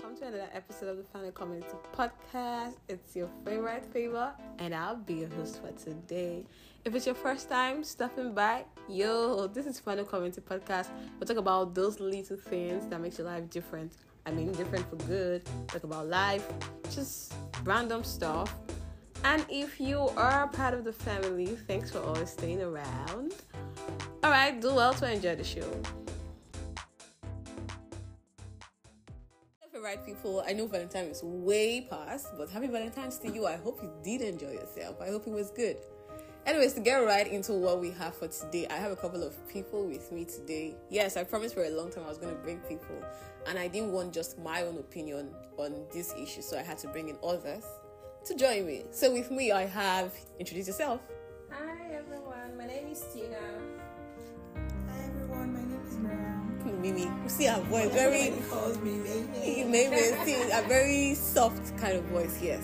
welcome to another episode of the Family Community Podcast. It's your favorite favor, and I'll be your host for today. If it's your first time stopping by, yo, this is Family Community Podcast. We'll talk about those little things that makes your life different. I mean, different for good. Talk about life, just random stuff. And if you are part of the family, thanks for always staying around. All right, do well to enjoy the show. Right people. I know valentine is way past but happy valentine's to you. I hope you did enjoy yourself. I hope it was good. Anyways to get right into what we have for today i have a couple of people with me today. Yes i promised for a long time i was going to bring people and i didn't want just my own opinion on this issue so i had to bring in others to join me. So with me i have introduce yourself. Hi everyone. My name is tina Mimi. You see her voice, very Mimi. See a very soft kind of voice. Yes.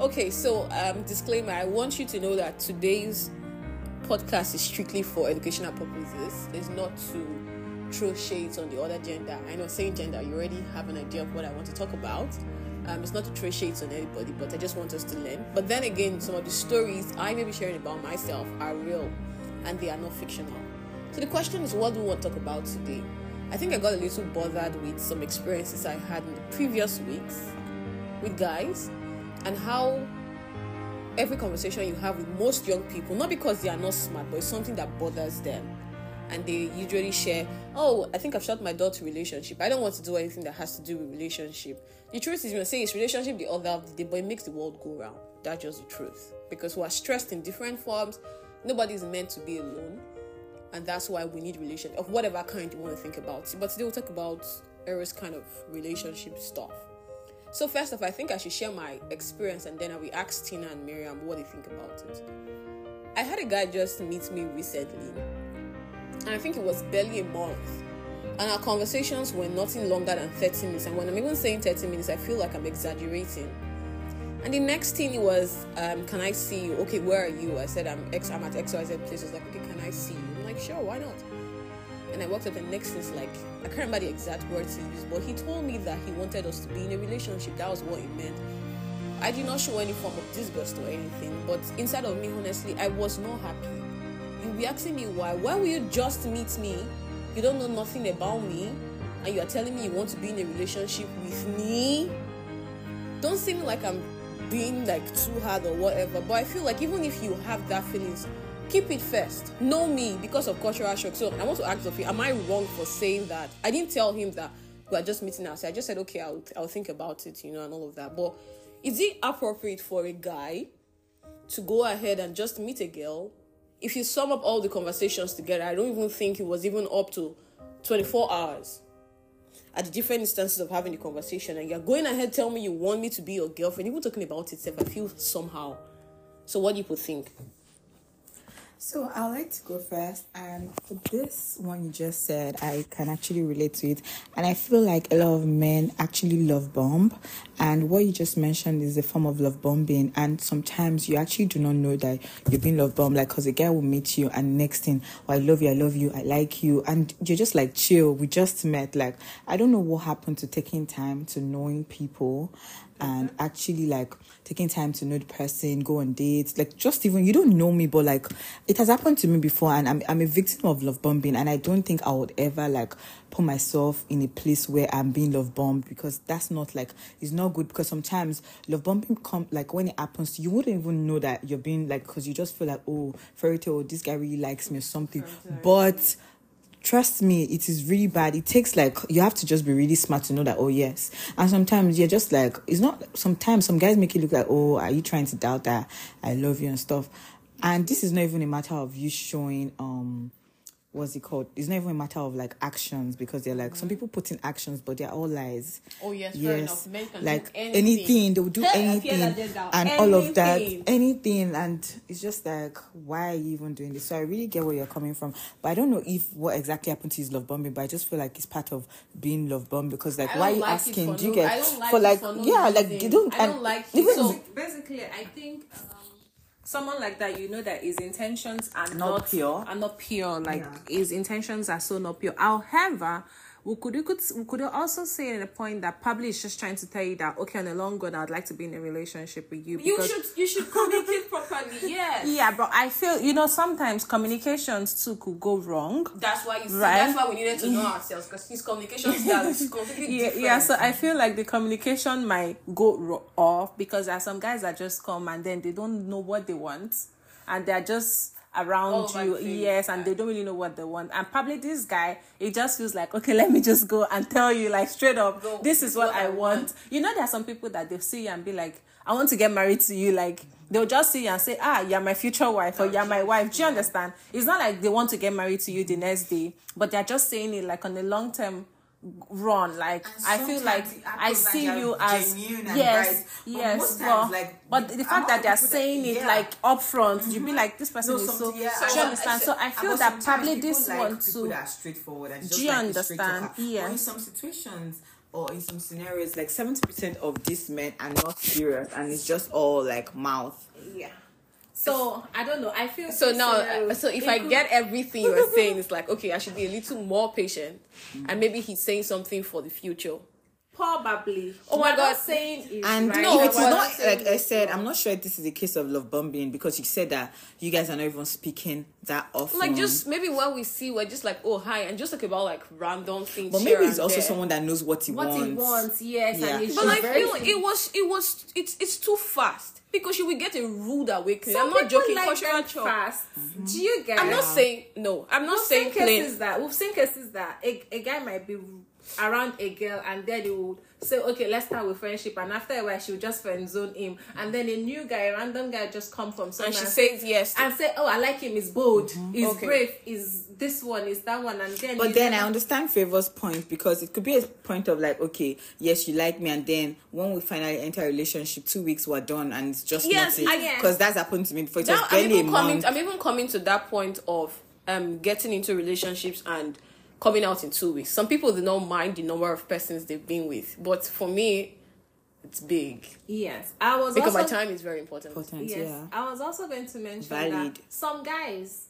Okay, so um, disclaimer: I want you to know that today's podcast is strictly for educational purposes. It's not to throw shades on the other gender. I know saying gender, you already have an idea of what I want to talk about. Um, it's not to throw shades on anybody, but I just want us to learn. But then again, some of the stories I may be sharing about myself are real and they are not fictional. So the question is, what do we want to talk about today? I think I got a little bothered with some experiences I had in the previous weeks with guys and how every conversation you have with most young people, not because they are not smart, but it's something that bothers them. And they usually share, oh, I think I've shot my door to relationship. I don't want to do anything that has to do with relationship. The truth is, you say it's relationship the other of the day, but it makes the world go round. That's just the truth. Because we are stressed in different forms. Nobody is meant to be alone and that's why we need relationship of whatever kind you want to think about. But today we'll talk about Eros kind of relationship stuff. So first off, I think I should share my experience and then I will ask Tina and Maryam what they think about it. I had a guy just meet me recently, and I think it was barely a month. And our conversations were nothing longer than 30 minutes. And when I'm even saying 30 minutes, I feel like I'm exaggerating. And the next thing was, um, can I see you? Okay, where are you? I said, I'm X, I'm at XYZ place. I was like, okay, can I see you? Like, sure, why not? And I walked up and next is like, I can't remember the exact words he used, but he told me that he wanted us to be in a relationship. That was what he meant. I did not show any form of disgust or anything, but inside of me, honestly, I was not happy. You'll be asking me why. Why will you just meet me? You don't know nothing about me, and you are telling me you want to be in a relationship with me? Don't seem like I'm being like too hard or whatever, but I feel like even if you have that feelings, keep it first. Know me because of cultural shock. So I want to ask Sophie, am I wrong for saying that? I didn't tell him that we are just meeting outside. I just said, okay, I'll, I'll think about it, you know, and all of that. But is it appropriate for a guy to go ahead and just meet a girl? If you sum up all the conversations together, I don't even think it was even up to 24 hours at the different instances of having the conversation. And you're going ahead telling me you want me to be your girlfriend, even talking about it, I feel somehow. So, what do you think? So I'd like to go first, and for this one you just said, I can actually relate to it, and I feel like a lot of men actually love bomb, and what you just mentioned is a form of love bombing, and sometimes you actually do not know that you're being love bombed, like because a guy will meet you, and next thing, oh I love you, I love you, I like you, and you're just like chill, we just met, like I don't know what happened to taking time to knowing people, and actually like taking time to know the person, go on dates, like just even you don't know me, but like it has happened to me before, and I'm I'm a victim of love bombing, and I don't think I would ever like put myself in a place where I'm being love bombed because that's not like it's not good because sometimes love bombing come like when it happens you, you wouldn't even know that you're being like because you just feel like oh fairy tale this guy really likes me or something, but trust me, it is really bad. It takes like you have to just be really smart to know that. Oh yes, and sometimes you're just like it's not. Sometimes some guys make it look like oh, are you trying to doubt that I love you and stuff. And this is not even a matter of you showing um what's it called? It's not even a matter of like actions because they're like mm-hmm. some people put in actions, but they're all lies. Oh yes, yes. like anything. anything. they will do anything and anything. all of that, anything, and it's just like why are you even doing this? So I really get where you're coming from, but I don't know if what exactly happened to his love bombing, but I just feel like it's part of being love bombed because like why are you like asking? Do you no, get like for like for no yeah, reason. like you don't. I don't like it. So basically, I think. Um, someone like that, you know that his intentions are not, not pure, are not pure. Like yeah. his intentions are so not pure. However, we could we could we could also say in a point that probably is just trying to tell you that okay, on the long run, I'd like to be in a relationship with you. You should you should communicate properly. Yes. Yeah, but I feel you know sometimes communications too could go wrong. That's why you see. Right. That's why we needed to know ourselves because his communication style is completely Yeah, different. yeah. So I feel like the communication might go ro- off because there are some guys that just come and then they don't know what they want, and they're just around All you. Yes, and they don't really know what they want. And probably this guy, it just feels like okay, let me just go and tell you like straight up, Go, this is what, I want. You know, there are some people that they see you and be like, I want to get married to you, like. They'll just see you and say, Ah, you're my future wife, or you're my wife. Do you understand? It's not like they want to get married to you the next day, but they're just saying it like on a long term run. Like I feel like it I see you as yes. But yes. times, like, but the fact that they're saying it yeah. like upfront, you be like, this person No, is so. do you understand? So I feel but that probably this like one too. straightforward and Do you like understand? Yeah. But in some situations or in some scenarios, like seventy percent of these men are not serious, and it's just all like mouth. Yeah. So I don't know. I feel So now, uh, so if I could- get everything you are saying, it's like okay, I should be a little more patient, and maybe he's saying something for the future. Probably. Oh my What God. I'm saying is And right. No, if it's not like I said, I'm not sure if this is a case of love bombing because you said that you guys are not even speaking that often. Like just maybe when we see, we're just like oh hi, and just talk about like random things. but maybe it's also there. someone that knows what he what wants. What he wants, yes, Yeah. and it's But like very feel it was it was it's it's too fast because you will get a rude awakening. Some I'm not joking. like cultural them shock. fast. Do you get? I'm not saying no. I'm not we've saying seen plain. cases that we've seen cases that a, a guy might be around a girl and then he would say okay let's start with friendship and after a while she would just friend zone him and then a new guy a random guy just come from somewhere And she says yes. and say oh i like him he's bold he's Okay. brave he's this one is that one and then But you then I understand Favor's point because it could be a point of like, okay, yes, you like me, and then when we finally enter a relationship, two weeks we're done, and it's just Yes, not I it. Because that's happened to me before. It was now I'm barely a even coming. month. I'm even coming to that point of um getting into relationships and coming out in two weeks. Some people do not mind the number of persons they've been with, but for me, it's big yes i was because also my time is very important. Important, yes yeah. i was also going to mention Valid. that some guys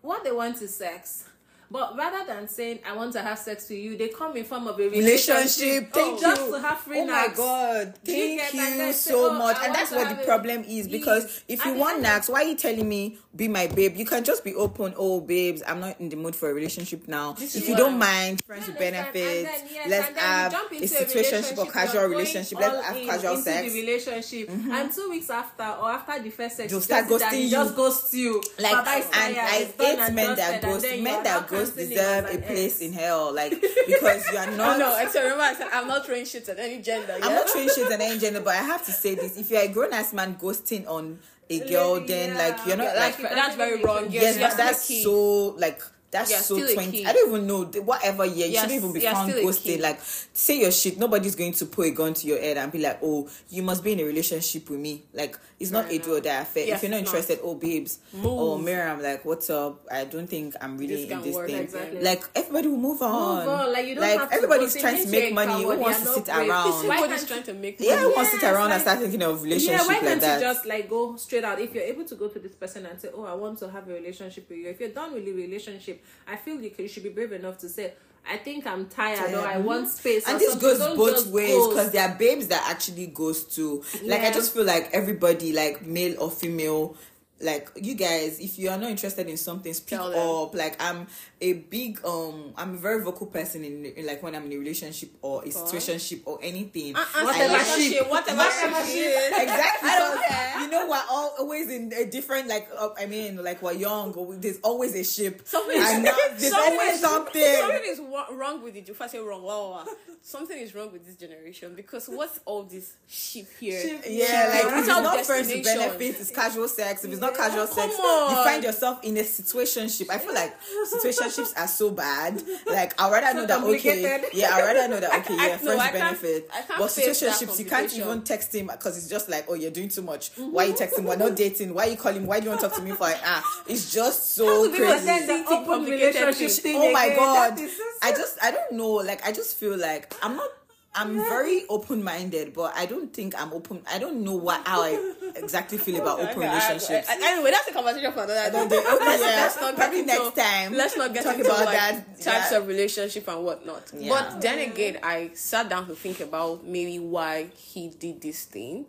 what they want is sex but rather than saying I want to have sex with you, they come in form of a relationship, relationship. Thank oh, just you. to have free oh my god! You Thank you say, so "Oh, much. I And that's what the problem is because if you the want knacks, why are you telling me be my babe? You can just be open. Oh, babes, I'm not in the mood for a relationship now. This if you don't mind friends with benefits, yes, let's you have a into situationship or casual relationship. Let's have in casual sex. Mm-hmm. relationship, and two weeks after or after the first sex, you start just ghosting you. you. Just ghost you. like and I hate men that ghost men that ghost deserve a place ex. in hell like because you are not no, except remember I said I'm not throwing shit at any gender. I'm not throwing shit at any gender, but I have to say this: if you're a grown ass man ghosting on a girl, lady, then yeah. like you're not That's, like that's very wrong. Yes, yes, that's so like that's You're so still twenty. I don't even know whatever year you You're shouldn't even be s- you're found still a ghosted. Like say your shit. Nobody's going to put a gun to your head and be like, oh, you must be in a relationship with me. Like it's not Fair a do or enough. die affair. Yes, if you're not it's not. interested, oh babes, oh, Move. oh Maryam, like what's up? I don't think I'm really This in this work, thing. exactly. Like everybody will move on. Move on, like you don't have to everybody's go trying to make money. Who coward, wants to not sit around? Why Everybody's can't- trying to make Yeah, money. who wants to sit around and start thinking of Yeah, relationship why like can't that? you just like go straight out? If you're able to go to this person and say, "Oh, I want to have a relationship with you," if you're done with the relationship, I feel you, can, you should be brave enough to say, "I think I'm tired," or "I want space." and this something. goes Don't both ways because there are babes that actually goes to like i just feel like everybody like male or female like you guys if you are not interested in something speak up like i'm a big um i'm a very vocal person in, in like when i'm in a relationship or a situationship or anything Uh-uh, Whatever shit, whatever shit. exactly I don't care. you know we're all always in a different like uh, i mean like we're young or there's always a ship Something is- now there's something always is- something Something is wrong with it. If I say wrong, wow, something is wrong with this generation because what's all this ship here? Sheep, Yeah, like if it's not friends destination. benefits, it's casual sex. If it's not casual sex, you find yourself in a situationship. I feel like situationships are so bad. Like I'd rather know that okay, yeah, I'd rather know that okay, I- yeah, no, I friends can't- benefit. Can't But situationships, you can't even text him because it's just like, oh, you're doing too much. Why you texting? We're not dating. Why you calling? Why do you want to talk to me for? Ah, it's just so crazy. then open relationship thing Oh my god! so I just I don't know. Like I just feel like I'm not I'm very open minded, but I don't think I'm open. I don't know what how I exactly feel about open relationships. I- I- anyway, that's a conversation for another day. Okay, let's, yeah. let's not get Probably into, next time. Let's not get Talk into about like, that. types Yeah. of relationship and whatnot. Yeah. But then again, I sat down to think about maybe why he did this thing.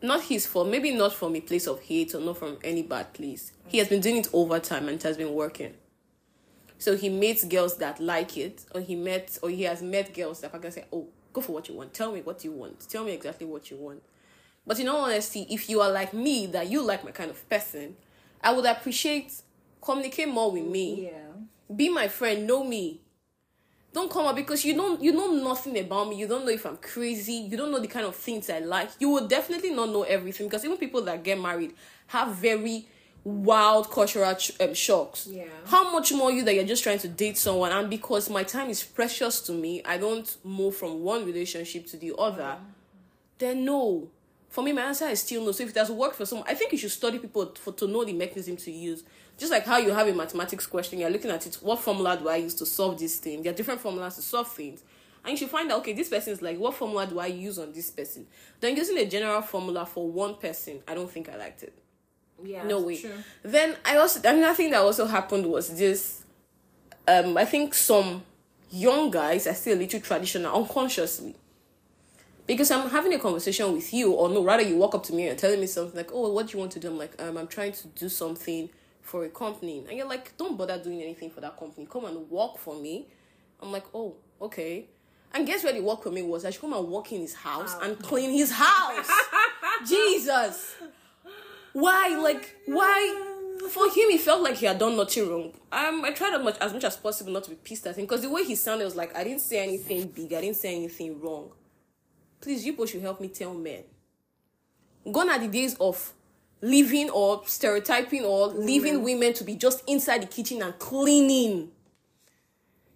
Not his fault. Maybe not from a place of hate or not from any bad place. He has been doing it over time and it has been working. So he meets girls that like it, or he met, or he has met girls that I can say, "Oh, go for what you want. Tell me what you want. Tell me exactly what you want." But in all honesty, if you are like me, that you like my kind of person, I would appreciate communicate more with me. Yeah. Be my friend. Know me. Don't come up because you don't you know nothing about me. You don't know if I'm crazy. You don't know the kind of things I like. You will definitely not know everything because even people that get married have very wild cultural ch- um, shocks. Yeah. How much more you that you're just trying to date someone and because my time is precious to me, I don't move from one relationship to the other. Then no. For me, my answer is still no. So if it does work for someone, I think you should study people for to know the mechanism to use. Just like how you have a mathematics question, you're looking at it. What formula do I use to solve this thing? There are different formulas to solve things, and you should find out. Okay, this person is like, what formula do I use on this person? Then using a general formula for one person, I don't think I liked it. Yeah. No way. True. Then I also another thing that also happened was this. Um, I think some young guys are still a little traditional unconsciously. Because I'm having a conversation with you, or no, rather you walk up to me and telling me something like, "Oh, what do you want to do?" I'm like, um, "I'm trying to do something for a company," and you're like, "Don't bother doing anything for that company. Come and work for me." I'm like, "Oh, okay." And guess where the work for me was? I should come and work in his house and clean his house. Jesus why? Like why? For him he felt like he had done nothing wrong. Um i tried as much as much as possible not to be pissed at him because the way he sounded was like i didn't say anything big. I didn't say anything wrong. Please you both should help me tell men. Gone are the days of leaving or stereotyping or leaving women to be just inside the kitchen and cleaning.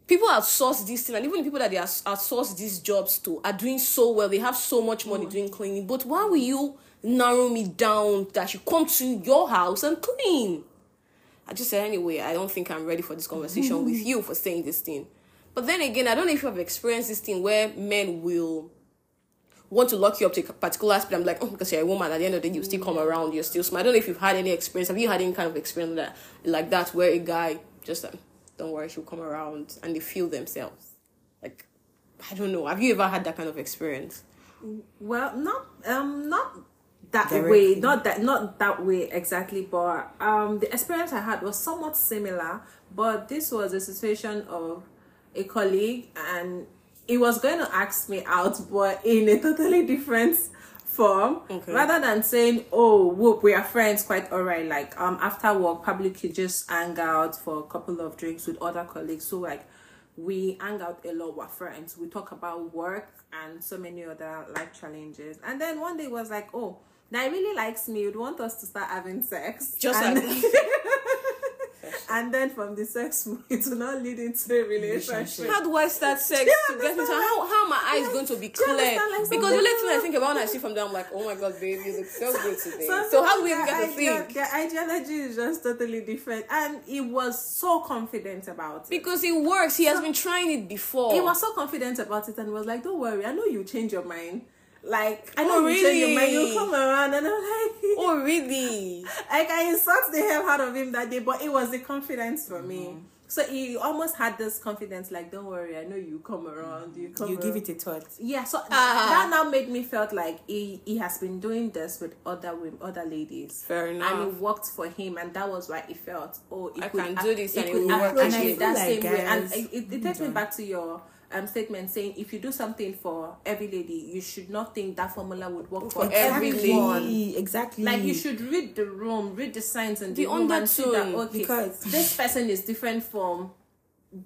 People outsource this thing and even the people that they out- outsource these jobs to are doing so well. They have so much money doing cleaning. But why will you narrow me down that you come to your house and clean i just said anyway i don't think i'm ready for this conversation with you for saying this thing but then again i don't know if you have experienced this thing where men will want to lock you up to a particular speed. I'm like, oh, because you're a woman. At the end of the day, you still come around. You're still smart. I don't know if you've had any experience. Have you had any kind of experience that like that where a guy just like, don't worry, she'll come around and they feel themselves. Like, I don't know. Have you ever had that kind of experience? Well, not um not that Directly. way, not that not that way exactly, but um the experience I had was somewhat similar, but this was a situation of a colleague and he was going to ask me out but in a totally different form Okay. rather than saying oh whoop we are friends quite all right like um after work probably could just hang out for a couple of drinks with other colleagues so like we hang out a lot with friends we talk about work and so many other life challenges and then one day was like oh he really likes me would want us to start having sex Just and, like and then from the sex it will not lead into a relationship how do I start sex to get into how how my eyes going to be clear? like, because the only thing I think about when I see from there, I'm like, oh my god, babe, you look so good today. So, So how do we even get to think? Their ideology is just totally different, and he was so confident about it. Because it works. He has been trying it before. he was so confident about it and was like, "Don't worry, I know you change your mind. Like I Oh, know you change your mind. You come around." And I'm like, Oh really? like I insult the hell out of him that day, but it was the confidence for me. Mm-hmm. So he almost had this confidence, like, "Don't worry, I know you come around. You come. You give it a thought. Yeah, so Ah. that now made me felt like he, he has been doing this with other women, other ladies. Fair enough. And it worked for him, and that was why he felt, oh, he I could can do this and it could will work for it that I feel same like way. And it, it, it takes me back to your um statement saying if you do something for every lady, you should not think that formula would work for, For every everyone. lady. Exactly. Like you should read the room, read the signs and the, The room see that undertone, okay, because- this person is different from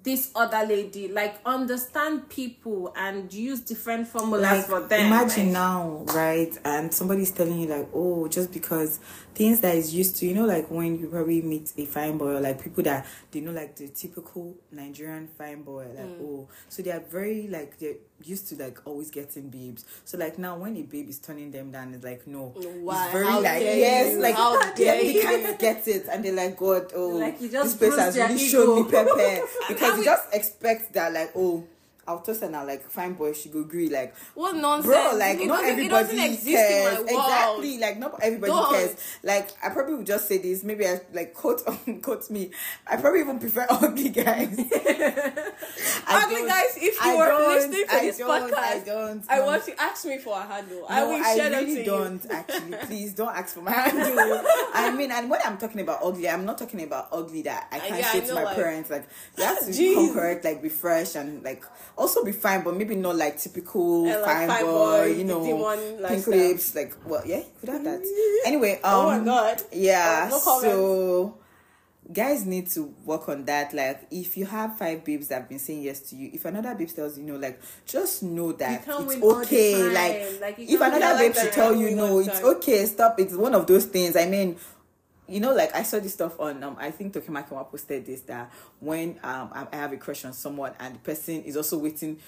this other lady. Like understand people and use different formulas like for them. imagine Like, now right and somebody's telling you like oh just because things that is used to you know like when you probably meet a fine boy or like people that they know like the typical nigerian fine boy like Mm. oh so they are very like they're used to like always getting babes so like now when a babe is turning them down it's like no Why? it's very How like dare yes you? like How they, dare they you? can't get it and they're like god oh Like, you just this person has really ego. shown me pepper because you just expect that like oh I'll toast and I'll like fine boy she go agree like What nonsense? bro like it not everybody exist cares in my world. exactly like not everybody Don't. cares like I probably would just say this maybe I like quote quote me I probably even prefer ugly guys Ugly guys, if you I were listening to I this don't, podcast, I don't I want you ask me for a handle. I No, will I share them really to you. don't actually. Please don't ask for my handle. I mean, and when I'm talking about ugly, I'm not talking about ugly that I can't yeah, I say to my like- parents. Like you have to come correct, like be fresh and like also be fine, but maybe not like typical like, fine, fine boy, boy, you know, demon pink lips. Like well, yeah, could have that. Anyway, um, Oh my God. yeah. Oh, no so guys need to work on that like if you have five babes that have been saying yes to you if another babe tells you no like just know that it's win all the okay like, Like, if another babe that should tell you no it's time. okay stop it's one of those things. I mean you know like i saw this stuff on um i think Tokima Kema posted this that when um I I have a crush on someone and the person is also waiting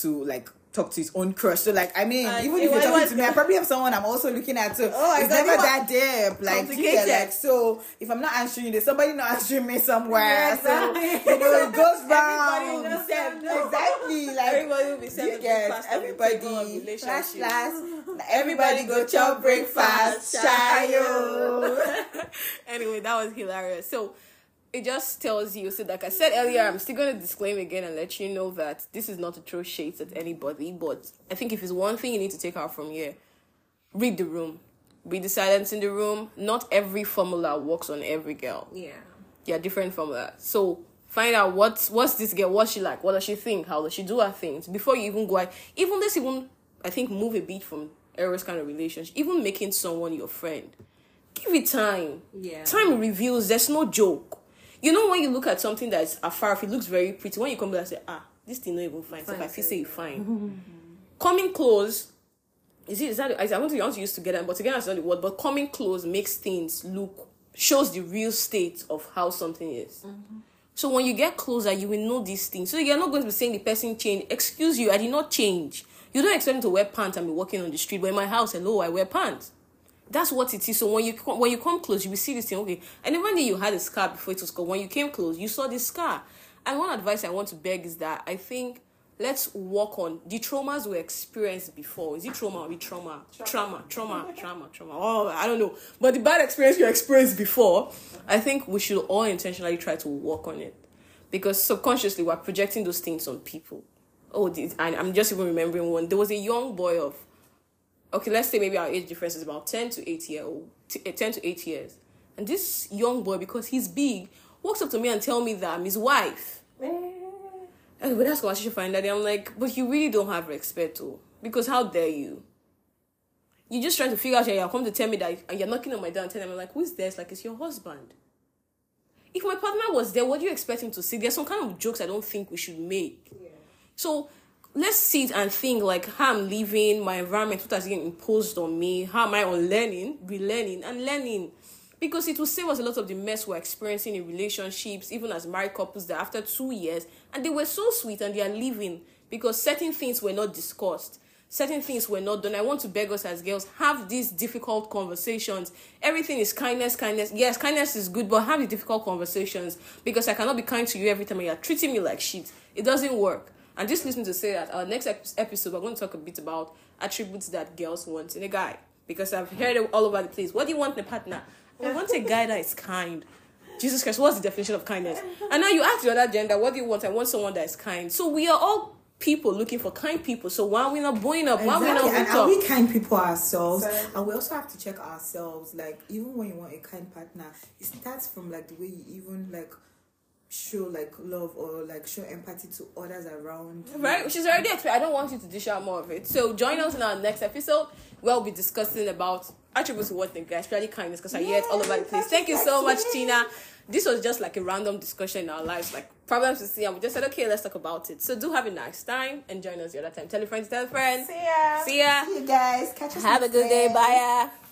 to like talk to his own crush. So like i mean even if you're was- talking to me i probably have someone i'm also looking at so Oh, I never that deep. Like get, like so if i'm not answering you there's somebody not answering me somewhere. Yeah, so you know it goes round. exactly. Like Everybody will be you get breakfast on the table of everybody flash flash everybody go chop breakfast. Shayo. Anyway, that was hilarious. So it just tells you. So, like I said earlier, I'm still going to disclaim again and let you know that this is not to throw shades at anybody. But I think if it's one thing you need to take out from here, read the room, read the silence in the room. Not every formula works on every girl. Yeah. Yeah, different formula. So find out what's what's this girl, what's she like, what does she think, how does she do her things before you even go out. Even let's even I think move a bit from Eros kind of relationship. Even making someone your friend. Give it time. Yeah. Time reveals there's no joke. You know when you look at something that's afar, off, it looks very pretty, when you come back and say, ah, this thing not even fine. So if I feel say it fine. Coming close is it is that I want to I want to use together, but together is not the word. But coming close makes things look shows the real state of how something is. So when you get closer, you will know these things. So you're not going to be saying the person changed. Excuse you, I did not change. You don't expect me to wear pants and be walking on the street, but in my house, hello, I wear pants. That's what it is. So when you when you come close, you will see this thing. Okay, I never knew you had a scar before it was cold. When you came close, you saw this scar. And one advice I want to beg is that I think let's work on the traumas we experienced before. Is it trauma or trauma? Trauma, trauma, trauma, trauma. Oh, I don't know. But the bad experience you experienced before, I think we should all intentionally try to work on it. Because subconsciously we're projecting those things on people. Oh, this, and I'm just even remembering one. There was a young boy of okay, let's say maybe our age difference is about 10 to 8 year old, eh, 10 to 8 years. And this young boy, because he's big, walks up to me and tell me that I'm his wife. And when that's what I should find out, I'm like, but you really don't have respect, oh, because how dare you? You're just trying to figure out, yeah, you're come to tell me that and you're knocking on my door and telling me, like, who's there? It's like, it's your husband. If my partner was there, what do you expect him to see? There's some kind of jokes I don't think we should make. So let's sit and think like how I'm living, my environment, what has been imposed on me, how am I unlearning, relearning, and learning. Because it will save us a lot of the mess we're experiencing in relationships, even as married couples that after two years, and they were so sweet and they are living because certain things were not discussed. Certain things were not done. I want to beg us as girls, have these difficult conversations. Everything is kindness, kindness. Yes, kindness is good, but have the difficult conversations because I cannot be kind to you every time you're treating me like shit. It doesn't work. And just listen to say that our next episode, we're going to talk a bit about attributes that girls want in a guy. Because I've heard it all over the place. What do you want in a partner? I want a guy that is kind. Jesus Christ, what's the definition of kindness? And now you ask the other gender, what do you want? I want someone that is kind. So we are all people looking for kind people. So why are we not blowing up? Why are we not And are up? we kind people ourselves? Sorry. And we also have to check ourselves. Like even when you want a kind partner, it starts from like the way you even like show like love or like show empathy to others around. you. Right, she's already explained. I don't want you to dish out more of it. So join us in our next episode. Where we'll be discussing about attributes of what in guy, especially kindness, because I hear it all over the place. Thank you so much, Tina. This was just like a random discussion in our lives, like problems to see, and we just said, okay, let's talk about it. So do have a nice time and join us the other time. Tell your friends, tell your friends. See ya. See ya. See you guys. Catch us. Have a good day. Bye.